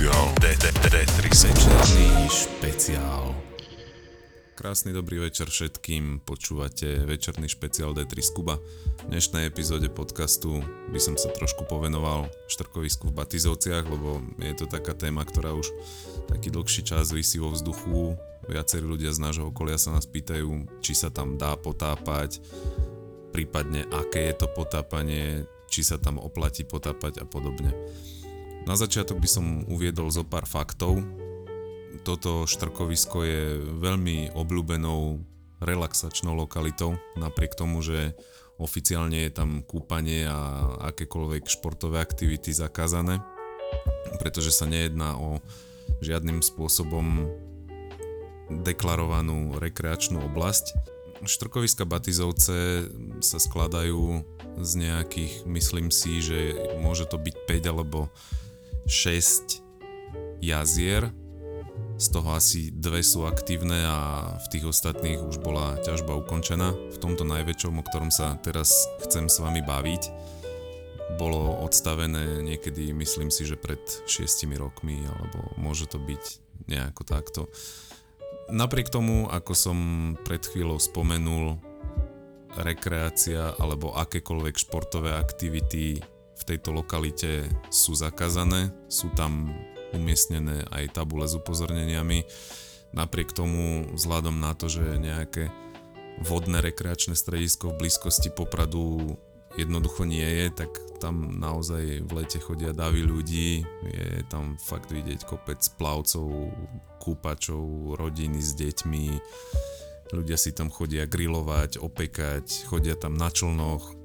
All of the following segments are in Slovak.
špeciál. D3 špeciál. Krásny dobrý večer všetkým, počúvate večerný špeciál D3 z Kuba. V dnešnej epizóde podcastu by som sa trošku povenoval štrkovisku v Batizovciach, lebo je to taká téma, ktorá už taký dlhší čas vysí vo vzduchu. Viacerí ľudia z nášho okolia sa nás pýtajú, či sa tam dá potápať, prípadne aké je to potápanie, či sa tam oplatí potápať a podobne. Na začiatok by som uviedol zo pár faktov. Toto štrkovisko je veľmi obľúbenou relaxačnou lokalitou, napriek tomu, že oficiálne je tam kúpanie a akékoľvek športové aktivity zakázané, pretože sa nejedná o žiadnym spôsobom deklarovanú rekreačnú oblasť. Štrkoviska Batizovce sa skladajú z nejakých, myslím si, že môže to byť 5 alebo 6 jazier, z toho asi dve sú aktívne a v tých ostatných už bola ťažba ukončená. V tomto najväčšom, o ktorom sa teraz chcem s vami baviť, bolo odstavené niekedy, myslím si, že pred 6 rokmi, alebo môže to byť nejako takto. Napriek tomu, ako som pred chvíľou spomenul, rekreácia alebo akékoľvek športové aktivity v tejto lokalite sú zakázané, sú tam umiestnené aj tabule s upozorneniami. Napriek tomu, vzhľadom na to, že nejaké vodné rekreačné stredisko v blízkosti Popradu jednoducho nie je, tak tam naozaj v lete chodia davy ľudí, je tam fakt vidieť kopec plavcov, kúpačov, rodiny s deťmi, ľudia si tam chodia grilovať, opekať, chodia tam na člnoch,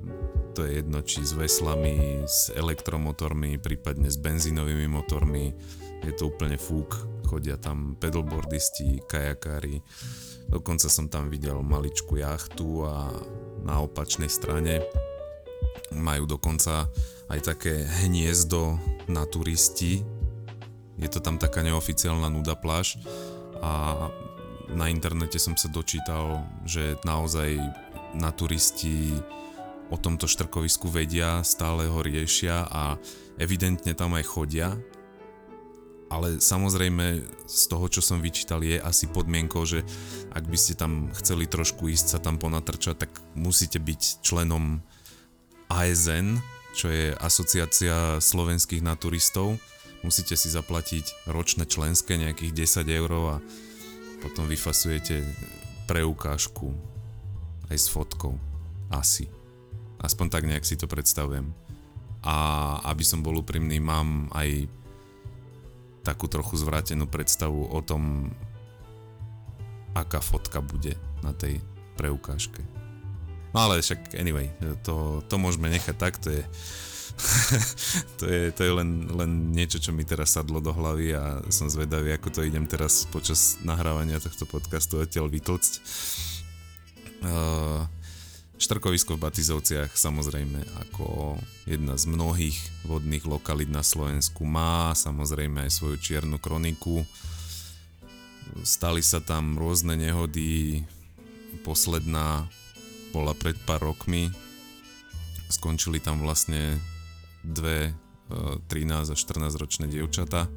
to je jedno či s veslami, s elektromotormi, prípadne s benzínovými motormi, je to úplne fúk, chodia tam pedalboardisti, kajakári, dokonca som tam videl maličku jachtu a na opačnej strane majú dokonca aj také hniezdo na turisti, je to tam taká neoficiálna nuda pláž a na internete som sa dočítal, že naozaj na turisti o tomto štrkovisku vedia, stále ho riešia a evidentne tam aj chodia. Ale samozrejme z toho, čo som vyčítal, je asi podmienkou, že ak by ste tam chceli trošku ísť sa tam ponatrčať, tak musíte byť členom ASN, čo je Asociácia slovenských naturistov. Musíte si zaplatiť ročné členské nejakých 10 eur a potom vyfasujete preukážku aj s fotkou. Asi. Aspoň tak nejak si to predstavujem. A aby som bol úprimný, mám aj takú trochu zvrátenú predstavu o tom, aká fotka bude na tej preukážke. No ale však anyway, to, to môžeme nechať tak, to je, to je, to je len, len niečo, čo mi teraz sadlo do hlavy a som zvedavý, ako to idem teraz počas nahrávania tohto podcastu odtiaľ vytlcť. Uh, Štrkovisko v Batizovciach samozrejme ako jedna z mnohých vodných lokalít na Slovensku má samozrejme aj svoju čiernu kroniku. Stali sa tam rôzne nehody, posledná bola pred pár rokmi, skončili tam vlastne dve 13 e, a 14 ročné dievčata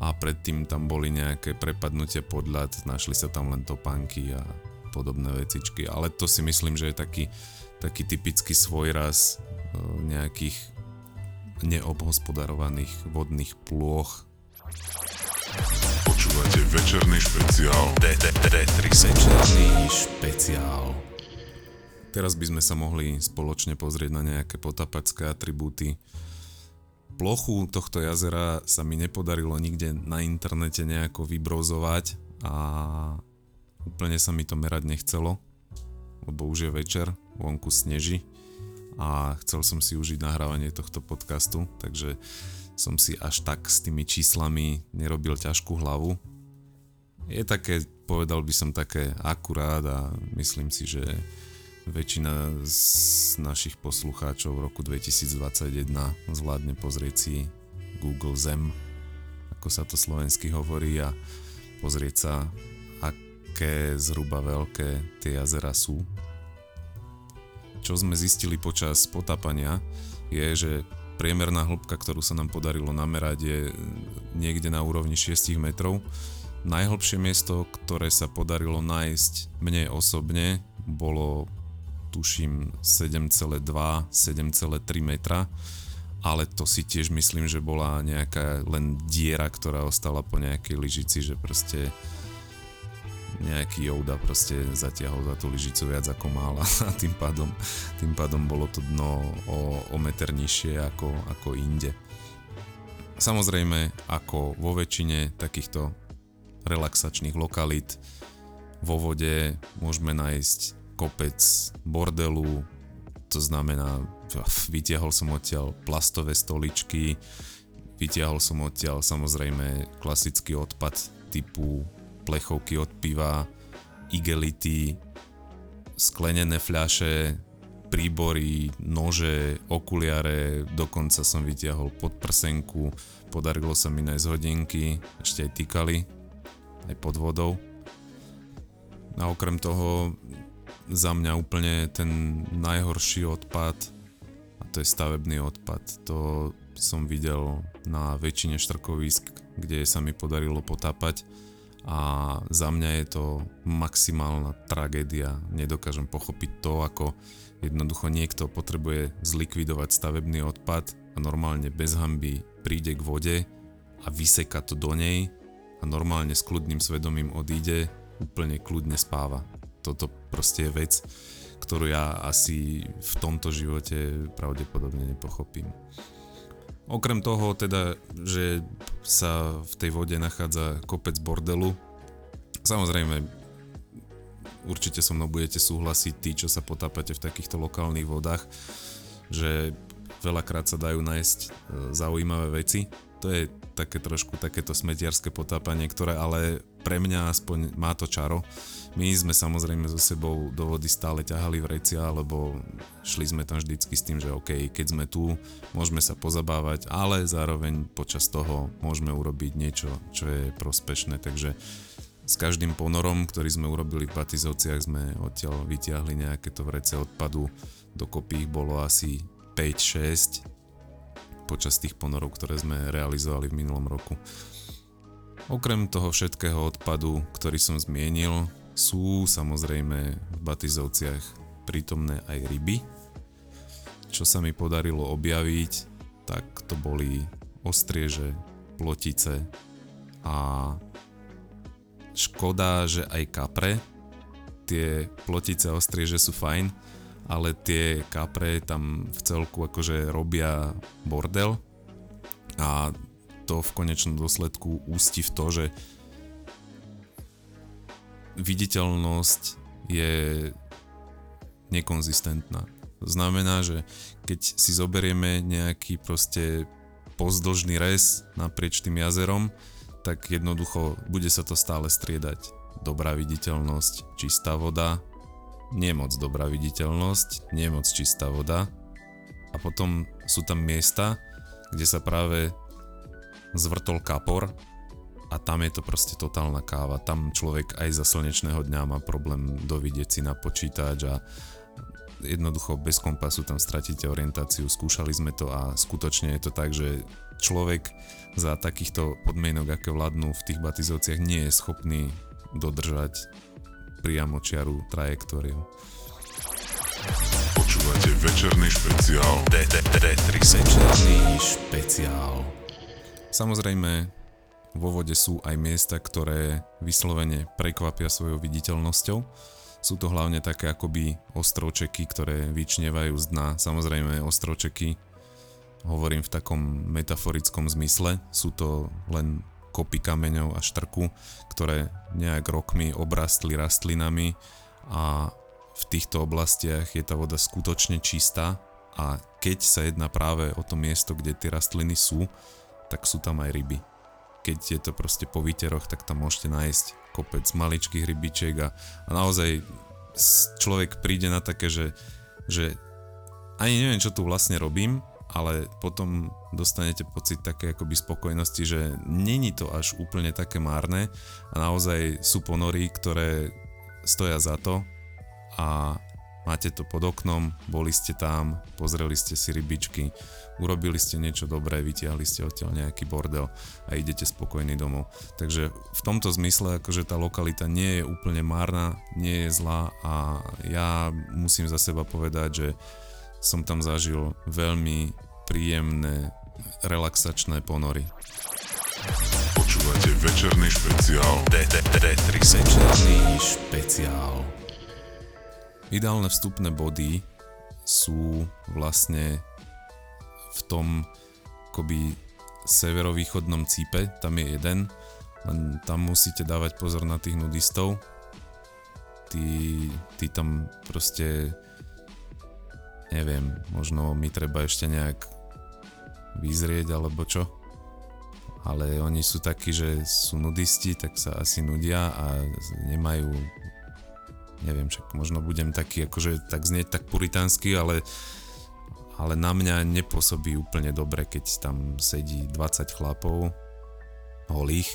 a predtým tam boli nejaké prepadnutia podľad, našli sa tam len topánky a podobné vecičky, ale to si myslím, že je taký, taký typický svojraz e, nejakých neobhospodarovaných vodných plôch. Počúvate večerný špeciál D3 Večerný špeciál. Teraz by sme sa mohli spoločne pozrieť na nejaké potapacké atribúty. Plochu tohto jazera sa mi nepodarilo nikde na internete nejako vybrozovať a Úplne sa mi to merať nechcelo, lebo už je večer, vonku sneží a chcel som si užiť nahrávanie tohto podcastu, takže som si až tak s tými číslami nerobil ťažkú hlavu. Je také, povedal by som také akurát a myslím si, že väčšina z našich poslucháčov v roku 2021 zvládne pozrieť si Google Zem, ako sa to slovensky hovorí a pozrieť sa aké zhruba veľké tie jazera sú. Čo sme zistili počas potápania je, že priemerná hĺbka, ktorú sa nám podarilo namerať je niekde na úrovni 6 metrov. Najhlbšie miesto, ktoré sa podarilo nájsť mne osobne, bolo tuším 7,2, 7,3 metra, ale to si tiež myslím, že bola nejaká len diera, ktorá ostala po nejakej lyžici, že proste nejaký Jouda proste zatiahol za tú lyžicu viac ako mal a tým pádom, tým pádom bolo to dno o, o meter nižšie ako, ako inde. Samozrejme, ako vo väčšine takýchto relaxačných lokalít, vo vode môžeme nájsť kopec bordelu, to znamená, vytiahol som odtiaľ plastové stoličky, vytiahol som odtiaľ samozrejme klasický odpad typu plechovky od piva, igelity, sklenené fľaše, príbory, nože, okuliare, dokonca som vytiahol podprsenku, podarilo sa mi nájsť hodinky, ešte aj týkali, aj pod vodou. A okrem toho za mňa úplne ten najhorší odpad, a to je stavebný odpad, to som videl na väčšine štrkovísk, kde sa mi podarilo potápať a za mňa je to maximálna tragédia. Nedokážem pochopiť to, ako jednoducho niekto potrebuje zlikvidovať stavebný odpad a normálne bez hamby príde k vode a vyseka to do nej a normálne s kľudným svedomím odíde, úplne kľudne spáva. Toto proste je vec, ktorú ja asi v tomto živote pravdepodobne nepochopím. Okrem toho teda, že sa v tej vode nachádza kopec bordelu, samozrejme určite so mnou budete súhlasiť tí, čo sa potápate v takýchto lokálnych vodách, že veľakrát sa dajú nájsť e, zaujímavé veci. To je také trošku takéto smetiarské potápanie, ktoré ale pre mňa aspoň má to čaro, my sme samozrejme so sebou do vody stále ťahali vrecia, lebo šli sme tam vždycky s tým, že OK, keď sme tu, môžeme sa pozabávať, ale zároveň počas toho môžeme urobiť niečo, čo je prospešné, takže s každým ponorom, ktorý sme urobili v Batizovciach, sme odtiaľ vytiahli nejaké to vrece odpadu, dokopy ich bolo asi 5-6 počas tých ponorov, ktoré sme realizovali v minulom roku. Okrem toho všetkého odpadu, ktorý som zmienil, sú samozrejme v Batizovciach prítomné aj ryby. Čo sa mi podarilo objaviť, tak to boli ostrieže, plotice a škoda, že aj kapre. Tie plotice a ostrieže sú fajn, ale tie kapre tam v celku akože robia bordel a to v konečnom dôsledku ústi v to, že viditeľnosť je nekonzistentná. To znamená, že keď si zoberieme nejaký proste pozdĺžný res naprieč tým jazerom, tak jednoducho bude sa to stále striedať. Dobrá viditeľnosť, čistá voda, nie moc dobrá viditeľnosť, nie moc čistá voda. A potom sú tam miesta, kde sa práve zvrtol kapor a tam je to proste totálna káva. Tam človek aj za slnečného dňa má problém dovidieť si na počítač a jednoducho bez kompasu tam stratíte orientáciu. Skúšali sme to a skutočne je to tak, že človek za takýchto podmienok, aké vládnu v tých batizovciach, nie je schopný dodržať priamočiaru trajektóriu. Počúvate večerný špeciál. Večerný špeciál. Samozrejme, vo vode sú aj miesta, ktoré vyslovene prekvapia svojou viditeľnosťou. Sú to hlavne také akoby ostrovčeky, ktoré vyčnevajú z dna. Samozrejme ostrovčeky, hovorím v takom metaforickom zmysle, sú to len kopy kameňov a štrku, ktoré nejak rokmi obrastli rastlinami a v týchto oblastiach je tá voda skutočne čistá a keď sa jedná práve o to miesto, kde tie rastliny sú, tak sú tam aj ryby. Keď je to proste po výteroch, tak tam môžete nájsť kopec maličkých rybičiek a, a naozaj človek príde na také, že, že ani neviem, čo tu vlastne robím, ale potom dostanete pocit také akoby spokojnosti, že není to až úplne také márne a naozaj sú ponory, ktoré stoja za to a máte to pod oknom, boli ste tam, pozreli ste si rybičky, urobili ste niečo dobré, vytiahli ste odtiaľ nejaký bordel a idete spokojný domov. Takže v tomto zmysle, akože tá lokalita nie je úplne márna, nie je zlá a ja musím za seba povedať, že som tam zažil veľmi príjemné relaxačné ponory. Počúvate večerný špeciál Večerný špeciál. Ideálne vstupné body sú vlastne v tom akoby severovýchodnom cípe, tam je jeden, len tam musíte dávať pozor na tých nudistov. Tí, tí tam proste neviem, možno mi treba ešte nejak vyzrieť alebo čo. Ale oni sú takí, že sú nudisti, tak sa asi nudia a nemajú neviem, však možno budem taký, akože tak znieť tak puritánsky, ale, ale na mňa nepôsobí úplne dobre, keď tam sedí 20 chlapov holých,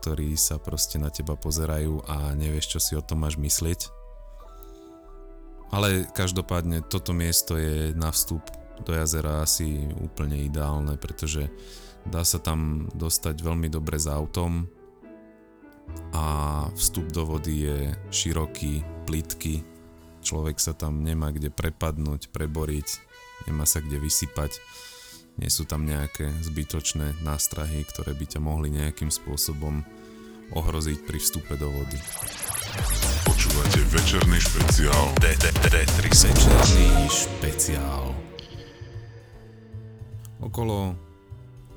ktorí sa proste na teba pozerajú a nevieš, čo si o tom máš myslieť. Ale každopádne toto miesto je na vstup do jazera asi úplne ideálne, pretože dá sa tam dostať veľmi dobre s autom a vstup do vody je široký, plitky, človek sa tam nemá kde prepadnúť, preboriť, nemá sa kde vysypať, nie sú tam nejaké zbytočné nástrahy, ktoré by ťa mohli nejakým spôsobom ohroziť pri vstupe do vody. Počúvate večerný špeciál. Večerný špeciál. Okolo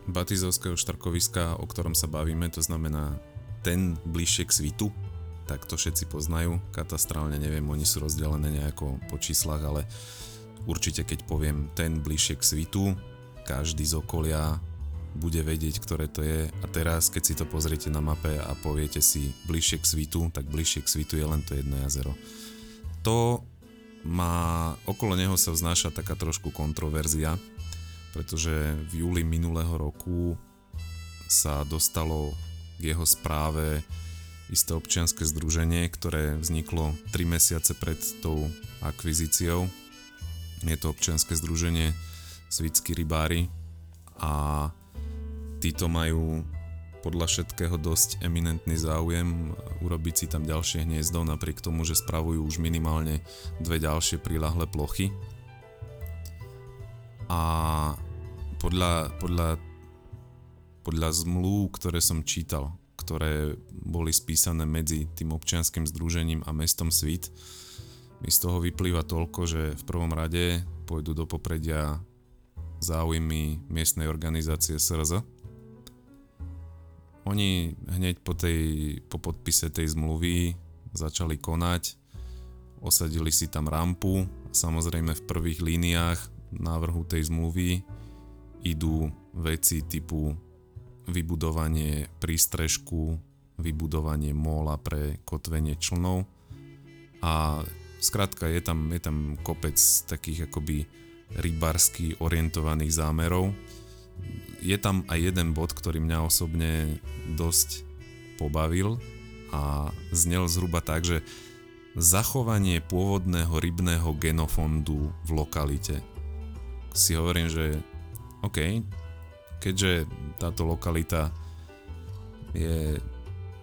Batizovského štrkoviska, o ktorom sa bavíme, to znamená ten bližšie k svitu, tak to všetci poznajú. Katastrálne neviem, oni sú rozdelené nejako po číslach, ale určite keď poviem ten bližšie k svitu, každý z okolia bude vedieť, ktoré to je. A teraz, keď si to pozriete na mape a poviete si bližšie k svitu, tak bližšie k svitu je len to jedno jazero. To má, okolo neho sa vznáša taká trošku kontroverzia, pretože v júli minulého roku sa dostalo jeho správe isté občianske združenie, ktoré vzniklo 3 mesiace pred tou akvizíciou. Je to občianske združenie Svitskí rybári a títo majú podľa všetkého dosť eminentný záujem urobiť si tam ďalšie hniezdo, napriek tomu, že spravujú už minimálne dve ďalšie prilahlé plochy. A podľa, podľa podľa zmluv, ktoré som čítal, ktoré boli spísané medzi tým občianským združením a mestom Svit, mi z toho vyplýva toľko, že v prvom rade pôjdu do popredia záujmy miestnej organizácie SRZ. Oni hneď po, tej, po podpise tej zmluvy začali konať, osadili si tam rampu, samozrejme v prvých líniách návrhu tej zmluvy idú veci typu vybudovanie prístrežku, vybudovanie móla pre kotvenie člnov a skrátka je tam, je tam kopec takých akoby rybarsky orientovaných zámerov. Je tam aj jeden bod, ktorý mňa osobne dosť pobavil a znel zhruba tak, že zachovanie pôvodného rybného genofondu v lokalite. Si hovorím, že OK, keďže táto lokalita je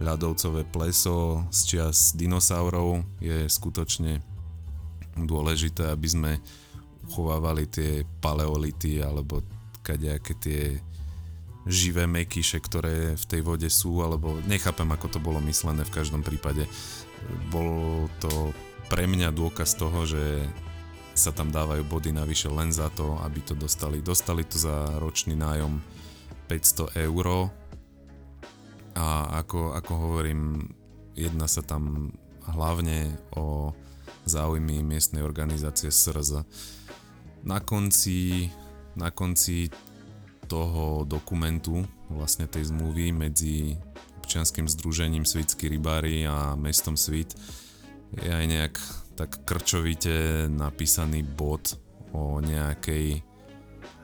ľadovcové pleso z čias dinosaurov, je skutočne dôležité, aby sme uchovávali tie paleolity alebo kadejaké tie živé mekyše, ktoré v tej vode sú, alebo nechápem, ako to bolo myslené v každom prípade. Bol to pre mňa dôkaz toho, že sa tam dávajú body navyše len za to, aby to dostali. Dostali to za ročný nájom 500 eur a ako, ako hovorím, jedná sa tam hlavne o záujmy miestnej organizácie SRZ. Na konci, na konci toho dokumentu, vlastne tej zmluvy medzi občianským združením Svitskí rybári a mestom Svit je aj nejak tak krčovite napísaný bod o nejakej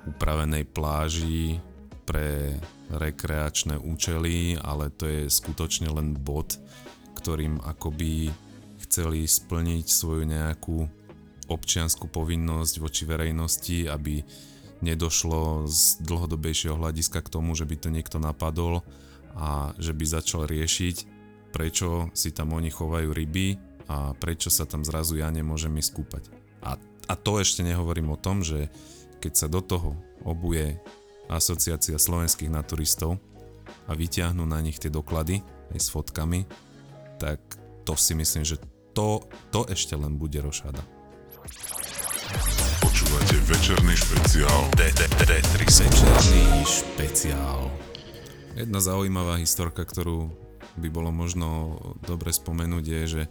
upravenej pláži pre rekreačné účely, ale to je skutočne len bod, ktorým akoby chceli splniť svoju nejakú občianskú povinnosť voči verejnosti, aby nedošlo z dlhodobejšieho hľadiska k tomu, že by to niekto napadol a že by začal riešiť, prečo si tam oni chovajú ryby a prečo sa tam zrazu ja nemôžem ísť kúpať. A, a to ešte nehovorím o tom, že keď sa do toho obuje asociácia slovenských naturistov a vyťahnú na nich tie doklady aj s fotkami, tak to si myslím, že to, to ešte len bude rošada. Počúvate večerný špeciál. Večerný špeciál. Jedna zaujímavá historka, ktorú by bolo možno dobre spomenúť je, že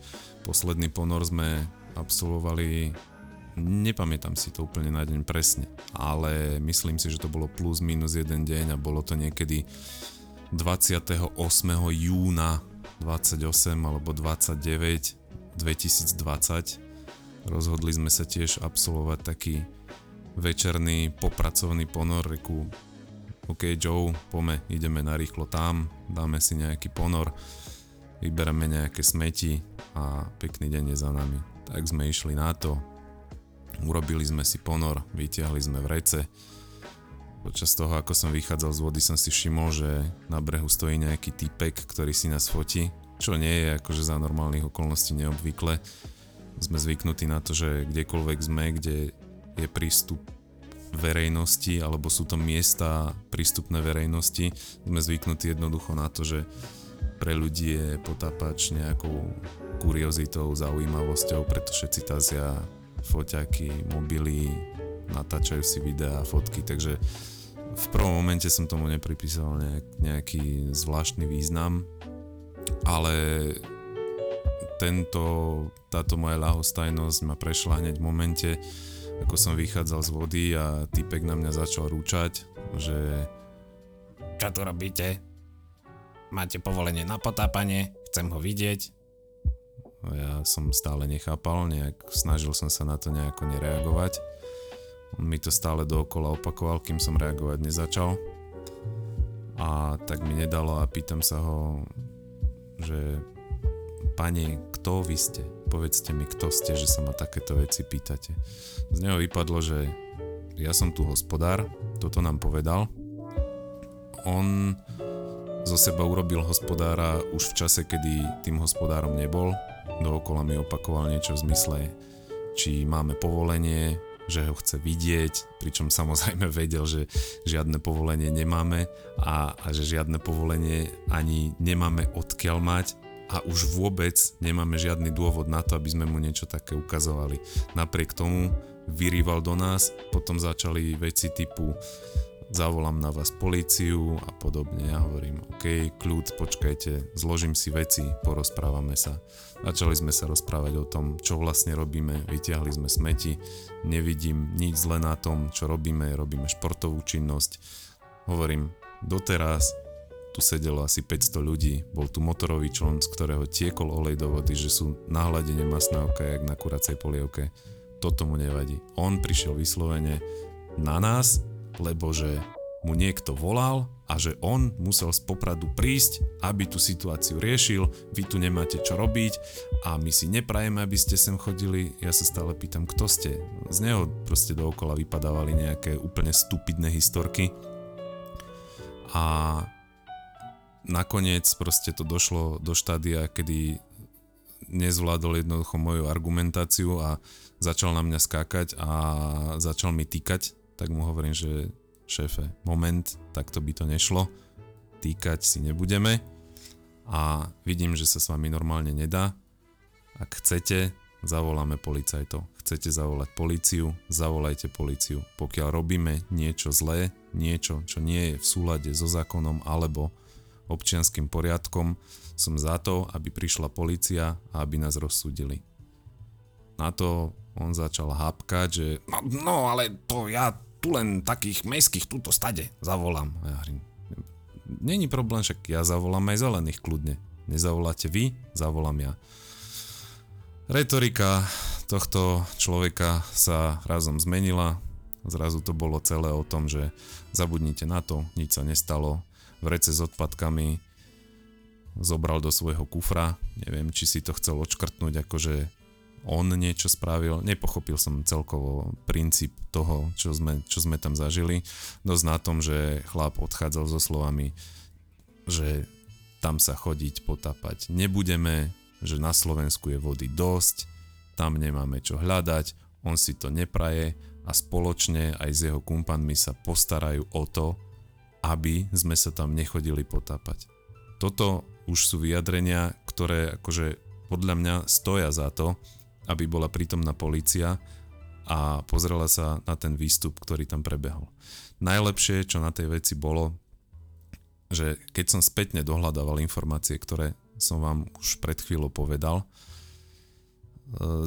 posledný ponor sme absolvovali nepamätám si to úplne na deň presne, ale myslím si, že to bolo plus minus jeden deň a bolo to niekedy 28. júna 28 alebo 29 2020. Rozhodli sme sa tiež absolvovať taký večerný popracovný ponor, reku OK Joe, pome, ideme narýchlo tam, dáme si nejaký ponor, vybereme nejaké smeti a pekný deň je za nami. Tak sme išli na to, urobili sme si ponor, vytiahli sme vrece, Počas toho, ako som vychádzal z vody, som si všimol, že na brehu stojí nejaký typek, ktorý si nás fotí, čo nie je akože za normálnych okolností neobvykle. Sme zvyknutí na to, že kdekoľvek sme, kde je prístup verejnosti, alebo sú to miesta prístupné verejnosti, sme zvyknutí jednoducho na to, že pre ľudí je potápač nejakou kuriozitou, zaujímavosťou, preto všetci tazia foťaky, mobily, natáčajú si videá, fotky, takže v prvom momente som tomu nepripísal nejak, nejaký zvláštny význam, ale tento, táto moja ľahostajnosť ma prešla hneď v momente, ako som vychádzal z vody a typek na mňa začal rúčať, že Čo tu robíte? Máte povolenie na potápanie? Chcem ho vidieť. ja som stále nechápal, nejak snažil som sa na to nejako nereagovať on mi to stále dookola opakoval, kým som reagovať nezačal. A tak mi nedalo a pýtam sa ho, že pani, kto vy ste? Povedzte mi, kto ste, že sa ma takéto veci pýtate. Z neho vypadlo, že ja som tu hospodár, toto nám povedal. On zo seba urobil hospodára už v čase, kedy tým hospodárom nebol. Dookola mi opakoval niečo v zmysle, či máme povolenie, že ho chce vidieť, pričom samozrejme vedel, že žiadne povolenie nemáme a, a že žiadne povolenie ani nemáme odkiaľ mať a už vôbec nemáme žiadny dôvod na to, aby sme mu niečo také ukazovali. Napriek tomu vyrýval do nás, potom začali veci typu zavolám na vás políciu a podobne. Ja hovorím, OK, kľud, počkajte, zložím si veci, porozprávame sa. Začali sme sa rozprávať o tom, čo vlastne robíme, vytiahli sme smeti, nevidím nič zle na tom, čo robíme, robíme športovú činnosť. Hovorím, doteraz tu sedelo asi 500 ľudí, bol tu motorový člon, z ktorého tiekol olej do vody, že sú na hladine masné oka, jak na kuracej polievke. Toto mu nevadí. On prišiel vyslovene na nás, lebo že mu niekto volal a že on musel z Popradu prísť, aby tú situáciu riešil, vy tu nemáte čo robiť a my si neprajeme, aby ste sem chodili. Ja sa stále pýtam, kto ste? Z neho proste dookola vypadávali nejaké úplne stupidné historky. A nakoniec proste to došlo do štádia, kedy nezvládol jednoducho moju argumentáciu a začal na mňa skákať a začal mi týkať, tak mu hovorím, že šéfe, moment, takto by to nešlo, týkať si nebudeme a vidím, že sa s vami normálne nedá. Ak chcete, zavoláme policajtov. Chcete zavolať policiu, zavolajte policiu. Pokiaľ robíme niečo zlé, niečo, čo nie je v súlade so zákonom alebo občianským poriadkom, som za to, aby prišla policia a aby nás rozsúdili. Na to on začal hápkať, že no, no ale to ja tu len takých mestských túto stade zavolám. A ja hovorím, není problém, však ja zavolám aj zelených kľudne. Nezavoláte vy, zavolám ja. Retorika tohto človeka sa razom zmenila. Zrazu to bolo celé o tom, že zabudnite na to, nič sa nestalo. Vrece s odpadkami zobral do svojho kufra. Neviem, či si to chcel odškrtnúť akože on niečo spravil. Nepochopil som celkovo princíp toho, čo sme, čo sme tam zažili. Dosť na tom, že chlap odchádzal so slovami, že tam sa chodiť potapať nebudeme, že na Slovensku je vody dosť, tam nemáme čo hľadať, on si to nepraje a spoločne aj s jeho kumpanmi sa postarajú o to, aby sme sa tam nechodili potapať. Toto už sú vyjadrenia, ktoré akože podľa mňa stoja za to, aby bola prítomná policia a pozrela sa na ten výstup, ktorý tam prebehol. Najlepšie, čo na tej veci bolo, že keď som spätne dohľadával informácie, ktoré som vám už pred chvíľou povedal, e,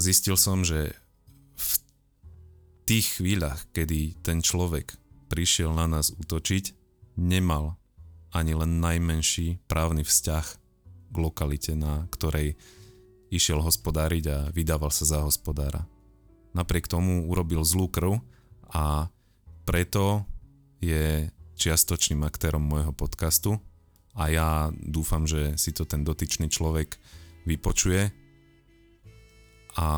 zistil som, že v tých chvíľach, kedy ten človek prišiel na nás útočiť, nemal ani len najmenší právny vzťah k lokalite, na ktorej išiel hospodáriť a vydával sa za hospodára. Napriek tomu urobil zlú krv a preto je čiastočným aktérom môjho podcastu a ja dúfam, že si to ten dotyčný človek vypočuje a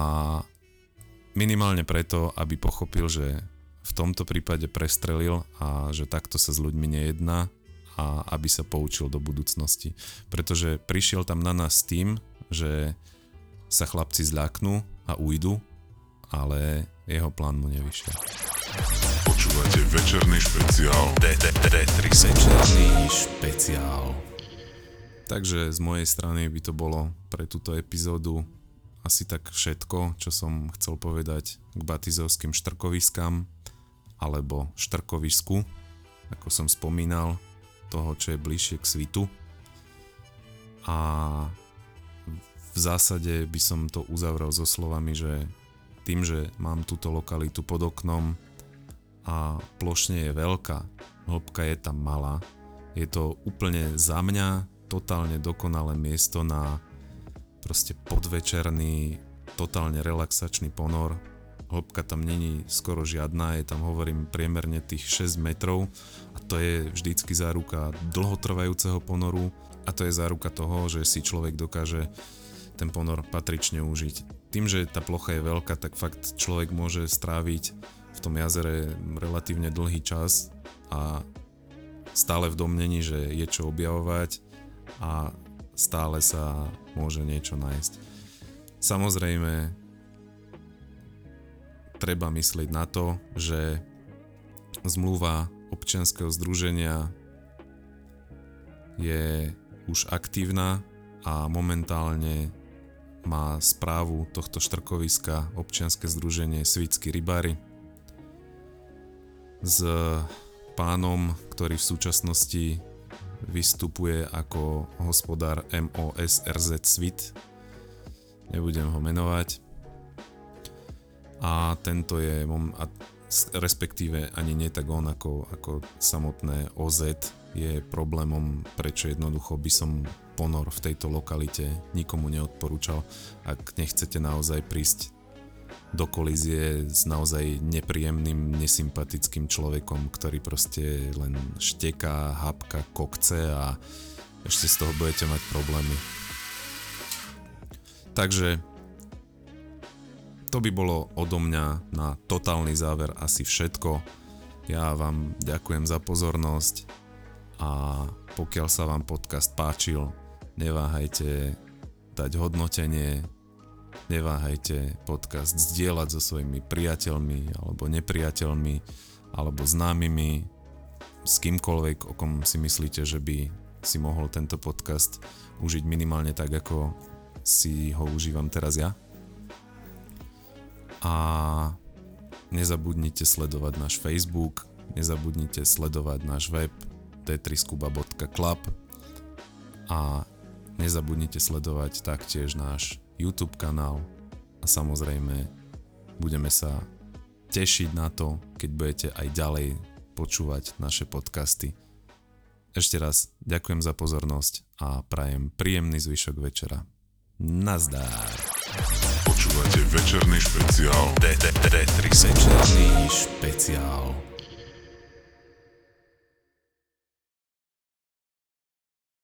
minimálne preto, aby pochopil, že v tomto prípade prestrelil a že takto sa s ľuďmi nejedná a aby sa poučil do budúcnosti. Pretože prišiel tam na nás tým, že sa chlapci zľaknú a ujdu, ale jeho plán mu nevyšiel. Počúvate večerný špeciál. Večerný špeciál. Takže z mojej strany by to bolo pre túto epizódu asi tak všetko, čo som chcel povedať k batizovským štrkoviskám alebo štrkovisku, ako som spomínal, toho, čo je bližšie k svitu. A v zásade by som to uzavrel so slovami, že tým, že mám túto lokalitu pod oknom a plošne je veľká, hĺbka je tam malá, je to úplne za mňa totálne dokonalé miesto na proste podvečerný, totálne relaxačný ponor. Hĺbka tam není skoro žiadna, je tam hovorím priemerne tých 6 metrov a to je vždycky záruka dlhotrvajúceho ponoru a to je záruka toho, že si človek dokáže ten ponor patrične užiť. Tým, že tá plocha je veľká, tak fakt človek môže stráviť v tom jazere relatívne dlhý čas a stále v domnení, že je čo objavovať a stále sa môže niečo nájsť. Samozrejme, treba myslieť na to, že zmluva občianského združenia je už aktívna a momentálne má správu tohto štrkoviska občianske združenie Svicky rybári s pánom, ktorý v súčasnosti vystupuje ako hospodár MOSRZ Svit. Nebudem ho menovať. A tento je, a respektíve ani nie tak on ako, ako samotné OZ je problémom, prečo jednoducho by som ponor v tejto lokalite nikomu neodporúčal. Ak nechcete naozaj prísť do kolízie s naozaj nepríjemným, nesympatickým človekom, ktorý proste len šteká, hapka, kokce a ešte z toho budete mať problémy. Takže to by bolo odo mňa na totálny záver asi všetko. Ja vám ďakujem za pozornosť a pokiaľ sa vám podcast páčil, neváhajte dať hodnotenie, Neváhajte podcast zdieľať so svojimi priateľmi alebo nepriateľmi alebo známymi s kýmkoľvek, o kom si myslíte, že by si mohol tento podcast užiť minimálne tak, ako si ho užívam teraz ja. A nezabudnite sledovať náš Facebook, nezabudnite sledovať náš web tetriskuba.club a nezabudnite sledovať taktiež náš YouTube kanál a samozrejme budeme sa tešiť na to, keď budete aj ďalej počúvať naše podcasty. Ešte raz ďakujem za pozornosť a prajem príjemný zvyšok večera. Nazdár. Počúvate večerný špeciál. Večerný špeciál.